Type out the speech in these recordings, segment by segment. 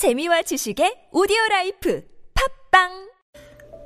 재미와 지식의 오디오 life 팟빵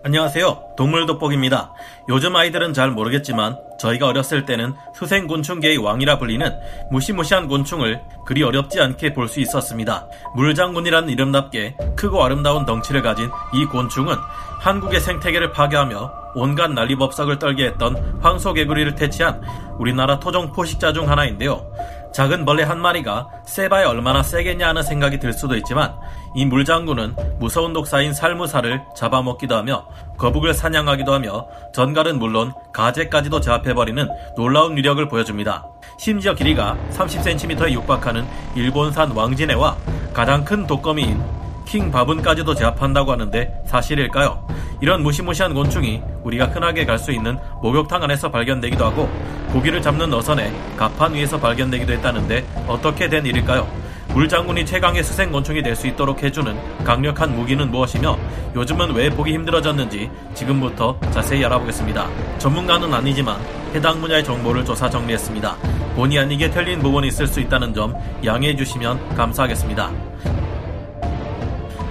안녕하세요. 동물 돋보기입니다. 요즘 아이들은 잘 모르겠지만 저희가 어렸을 때는 수생곤충계의 왕이라 불리는 무시무시한 곤충을 그리 어렵지 않게 볼 수 있었습니다. 물장군이라는 이름답게 크고 아름다운 덩치를 가진 이 곤충은 한국의 생태계를 파괴하며 온갖 난리법석을 떨게 했던 황소개구리를 퇴치한 우리나라 토종 포식자 중 하나인데요. 작은 벌레 한 마리가 세바에 얼마나 세겠냐 하는 생각이 들 수도 있지만 이 물장군은 무서운 독사인 살무사를 잡아먹기도 하며 거북을 사냥하기도 하며 전갈은 물론 가재까지도 제압해버리는 놀라운 위력을 보여줍니다. 심지어 길이가 30cm에 육박하는 일본산 왕진해와 가장 큰 독거미인 킹 바분까지도 제압한다고 하는데 사실일까요? 이런 무시무시한 곤충이 우리가 흔하게 갈 수 있는 목욕탕 안에서 발견되기도 하고 고기를 잡는 어선에 갑판 위에서 발견되기도 했다는데 어떻게 된 일일까요? 물장군이 최강의 수생곤충이 될 수 있도록 해주는 강력한 무기는 무엇이며 요즘은 왜 보기 힘들어졌는지 지금부터 자세히 알아보겠습니다. 전문가는 아니지만 해당 분야의 정보를 조사 정리했습니다. 본의 아니게 틀린 부분이 있을 수 있다는 점 양해해 주시면 감사하겠습니다.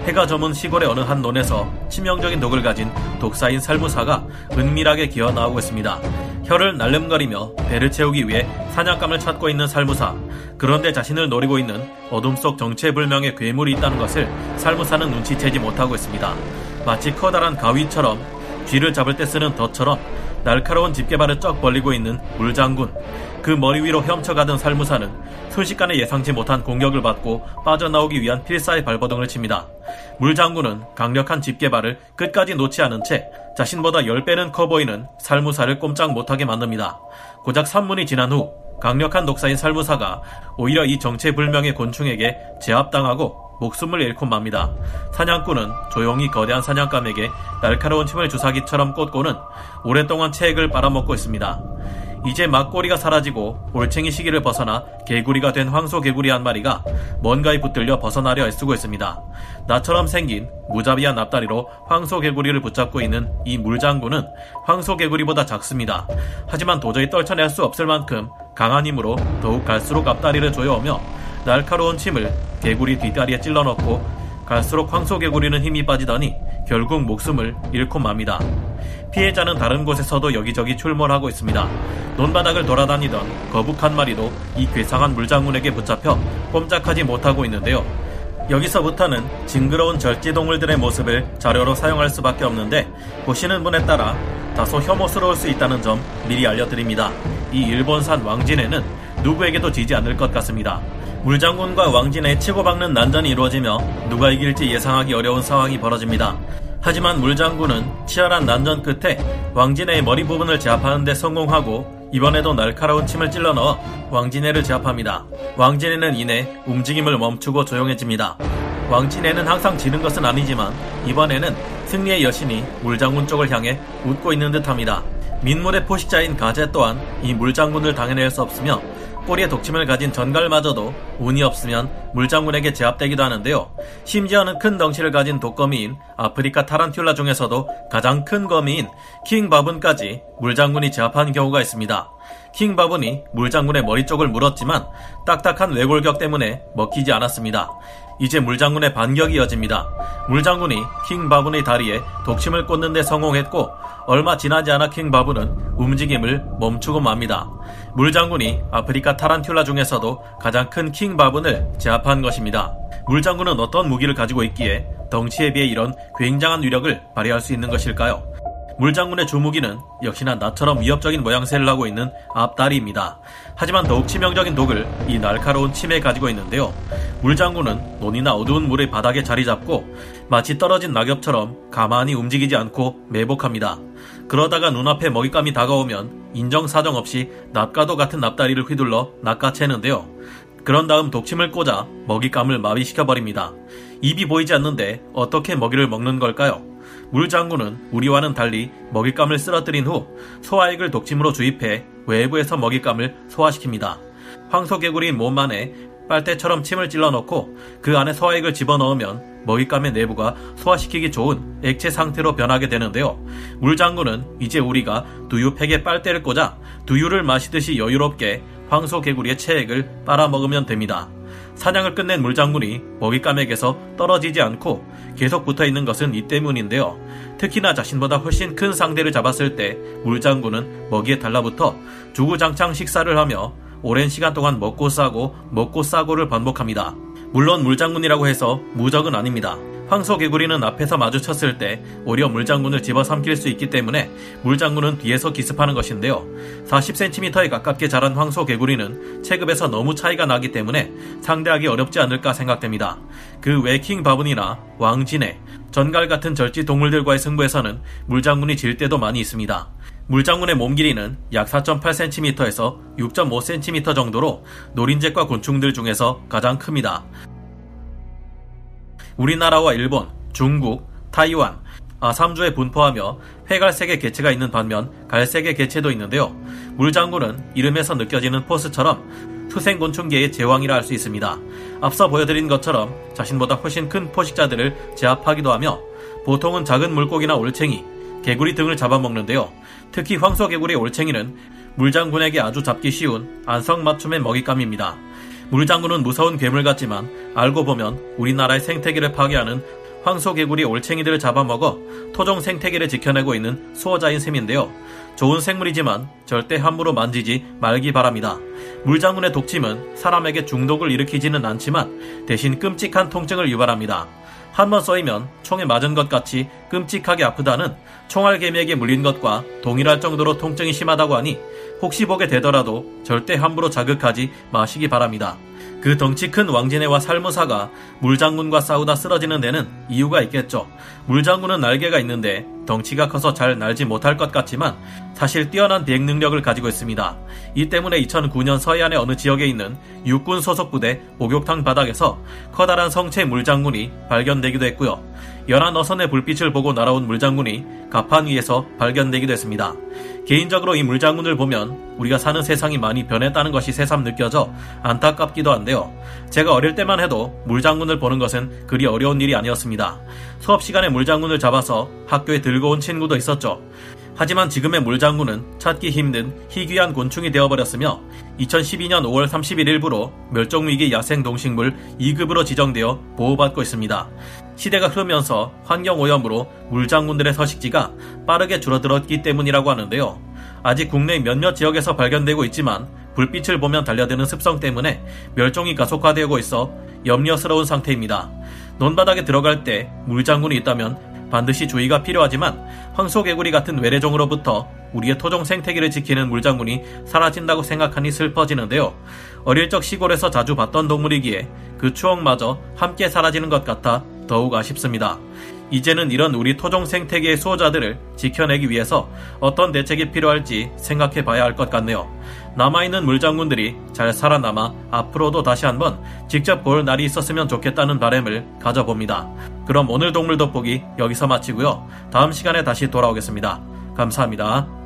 해가 저문 시골의 어느 한 논에서 치명적인 독을 가진 독사인 살무사가 은밀하게 기어 나오고 있습니다. 혀를 날름거리며 배를 채우기 위해 사냥감을 찾고 있는 살무사. 그런데 자신을 노리고 있는 어둠 속 정체불명의 괴물이 있다는 것을 살무사는 눈치채지 못하고 있습니다. 마치 커다란 가위처럼 쥐를 잡을 때 쓰는 덫처럼 날카로운 집게발을 쩍 벌리고 있는 물장군. 그 머리 위로 헤엄쳐가던 살무사는 순식간에 예상치 못한 공격을 받고 빠져나오기 위한 필사의 발버둥을 칩니다. 물장군은 강력한 집게발을 끝까지 놓지 않은 채 자신보다 10배는 커 보이는 살무사를 꼼짝 못하게 만듭니다. 고작 3분이 지난 후 강력한 독사인 살무사가 오히려 이 정체불명의 곤충에게 제압당하고 목숨을 잃고 맙니다. 사냥꾼은 조용히 거대한 사냥감에게 날카로운 침을 주사기처럼 꽂고는 오랫동안 체액을 빨아먹고 있습니다. 이제 막꼬리가 사라지고 올챙이 시기를 벗어나 개구리가 된 황소 개구리 한 마리가 뭔가에 붙들려 벗어나려 애쓰고 있습니다. 나처럼 생긴 무자비한 앞다리로 황소 개구리를 붙잡고 있는 이 물장군은 황소 개구리보다 작습니다. 하지만 도저히 떨쳐낼 수 없을 만큼 강한 힘으로 더욱 갈수록 앞다리를 조여오며 날카로운 침을 개구리 뒷다리에 찔러넣고 갈수록 황소 개구리는 힘이 빠지더니 결국 목숨을 잃고 맙니다. 피해자는 다른 곳에서도 여기저기 출몰하고 있습니다. 논바닥을 돌아다니던 거북 한 마리도 이 괴상한 물장군에게 붙잡혀 꼼짝하지 못하고 있는데요. 여기서부터는 징그러운 절지동물들의 모습을 자료로 사용할 수밖에 없는데 보시는 분에 따라 다소 혐오스러울 수 있다는 점 미리 알려드립니다. 이 일본산 왕진에는 누구에게도 지지 않을 것 같습니다. 물장군과 왕진의 치고박는 난전이 이루어지며 누가 이길지 예상하기 어려운 상황이 벌어집니다. 하지만 물장군은 치열한 난전 끝에 왕진의 머리 부분을 제압하는 데 성공하고 이번에도 날카로운 침을 찔러 넣어 왕진해를 제압합니다. 왕진해는 이내 움직임을 멈추고 조용해집니다. 왕진해는 항상 지는 것은 아니지만 이번에는 승리의 여신이 물장군 쪽을 향해 웃고 있는 듯합니다. 민물의 포식자인 가재 또한 이 물장군을 당해낼 수 없으며 꼬리에 독침을 가진 전갈마저도 운이 없으면 물장군에게 제압되기도 하는데요. 심지어는 큰 덩치를 가진 독거미인 아프리카 타란툴라 중에서도 가장 큰 거미인 king baboon까지 물장군이 제압한 경우가 있습니다. king baboon이 물장군의 머리 쪽을 물었지만 딱딱한 외골격 때문에 먹히지 않았습니다. 이제 물장군의 반격이 이어집니다. 물장군이 king baboon의 다리에 독침을 꽂는 데 성공했고 얼마 지나지 않아 king baboon은 움직임을 멈추고 맙니다. 물장군이 아프리카 타란툴라 중에서도 가장 큰 king baboon을 제압한 것입니다. 물장군은 어떤 무기를 가지고 있기에 덩치에 비해 이런 굉장한 위력을 발휘할 수 있는 것일까요? 물장군의 주무기는 역시나 나처럼 위협적인 모양새를 하고 있는 앞다리입니다. 하지만 더욱 치명적인 독을 이 날카로운 침에 가지고 있는데요. 물장군은 논이나 어두운 물의 바닥에 자리 잡고 마치 떨어진 낙엽처럼 가만히 움직이지 않고 매복합니다. 그러다가 눈앞에 먹잇감이 다가오면 인정사정 없이 납가도 같은 납다리를 휘둘러 낚아채는데요. 그런 다음 독침을 꽂아 먹잇감을 마비시켜버립니다. 입이 보이지 않는데 어떻게 먹이를 먹는 걸까요? 물장군은 우리와는 달리 먹잇감을 쓰러뜨린 후 소화액을 독침으로 주입해 외부에서 먹잇감을 소화시킵니다. 황소개구리인 몸 안에 빨대처럼 침을 찔러 넣고 그 안에 소화액을 집어넣으면 먹잇감의 내부가 소화시키기 좋은 액체 상태로 변하게 되는데요. 물장군은 이제 우리가 두유팩에 빨대를 꽂아 두유를 마시듯이 여유롭게 황소개구리의 체액을 빨아먹으면 됩니다. 사냥을 끝낸 물장군이 먹잇감에게서 떨어지지 않고 계속 붙어 있는 것은 이 때문인데요. 특히나 자신보다 훨씬 큰 상대를 잡았을 때 물장군은 먹이에 달라붙어 주구장창 식사를 하며 오랜 시간 동안 먹고 싸고 먹고 싸고를 반복합니다. 물론 물장군이라고 해서 무적은 아닙니다. 황소개구리는 앞에서 마주쳤을 때 오히려 물장군을 집어삼킬 수 있기 때문에 물장군은 뒤에서 기습하는 것인데요. 40cm에 가깝게 자란 황소개구리는 체급에서 너무 차이가 나기 때문에 상대하기 어렵지 않을까 생각됩니다. 그 외 킹 바분이나 왕진해, 전갈 같은 절지 동물들과의 승부에서는 물장군이 질 때도 많이 있습니다. 물장군의 몸 길이는 약 4.8cm에서 6.5cm 정도로 노린재과 곤충들 중에서 가장 큽니다. 우리나라와 일본, 중국, 타이완, 아, 3주에 분포하며 회갈색의 개체가 있는 반면 갈색의 개체도 있는데요. 물장군은 이름에서 느껴지는 포스처럼 투생곤충계의 제왕이라 할 수 있습니다. 앞서 보여드린 것처럼 자신보다 훨씬 큰 포식자들을 제압하기도 하며 보통은 작은 물고기나 올챙이, 개구리 등을 잡아먹는데요. 특히 황소개구리 올챙이는 물장군에게 아주 잡기 쉬운 안성맞춤의 먹잇감입니다. 물장군은 무서운 괴물 같지만 알고 보면 우리나라의 생태계를 파괴하는 황소개구리 올챙이들을 잡아먹어 토종 생태계를 지켜내고 있는 수호자인 셈인데요. 좋은 생물이지만 절대 함부로 만지지 말기 바랍니다. 물장군의 독침은 사람에게 중독을 일으키지는 않지만 대신 끔찍한 통증을 유발합니다. 한번 쏘이면 총에 맞은 것 같이 끔찍하게 아프다는 총알개미에게 물린 것과 동일할 정도로 통증이 심하다고 하니 혹시 보게 되더라도 절대 함부로 자극하지 마시기 바랍니다. 그 덩치 큰 왕진해와 살무사가 물장군과 싸우다 쓰러지는 데는 이유가 있겠죠. 물장군은 날개가 있는데 덩치가 커서 잘 날지 못할 것 같지만 사실 뛰어난 비행 능력을 가지고 있습니다. 이 때문에 2009년 서해안의 어느 지역에 있는 육군 소속 부대 목욕탕 바닥에서 커다란 성체 물장군이 발견되기도 했고요. 연안 어선의 불빛을 보고 날아온 물장군이 가판 위에서 발견되기도 했습니다. 개인적으로 이 물장군을 보면 우리가 사는 세상이 많이 변했다는 것이 새삼 느껴져 안타깝기도 한데요. 제가 어릴 때만 해도 물장군을 보는 것은 그리 어려운 일이 아니었습니다. 수업 시간에 물장군을 잡아서 학교에 들고 온 친구도 있었죠. 하지만 지금의 물장군은 찾기 힘든 희귀한 곤충이 되어버렸으며 2012년 5월 30일 일부로 멸종위기 야생동식물 2급으로 지정되어 보호받고 있습니다. 시대가 흐르면서 환경오염으로 물장군들의 서식지가 빠르게 줄어들었기 때문이라고 하는데요. 아직 국내 몇몇 지역에서 발견되고 있지만 불빛을 보면 달려드는 습성 때문에 멸종이 가속화되고 있어 염려스러운 상태입니다. 논바닥에 들어갈 때 물장군이 있다면 반드시 주의가 필요하지만 황소개구리 같은 외래종으로부터 우리의 토종 생태계를 지키는 물장군이 사라진다고 생각하니 슬퍼지는데요. 어릴 적 시골에서 자주 봤던 동물이기에 그 추억마저 함께 사라지는 것 같아 더욱 아쉽습니다. 이제는 이런 우리 토종 생태계의 수호자들을 지켜내기 위해서 어떤 대책이 필요할지 생각해 봐야 할 것 같네요. 남아있는 물장군들이 잘 살아남아 앞으로도 다시 한번 직접 볼 날이 있었으면 좋겠다는 바램을 가져봅니다. 그럼 오늘 동물 돋보기 여기서 마치고요. 다음 시간에 다시 돌아오겠습니다. 감사합니다.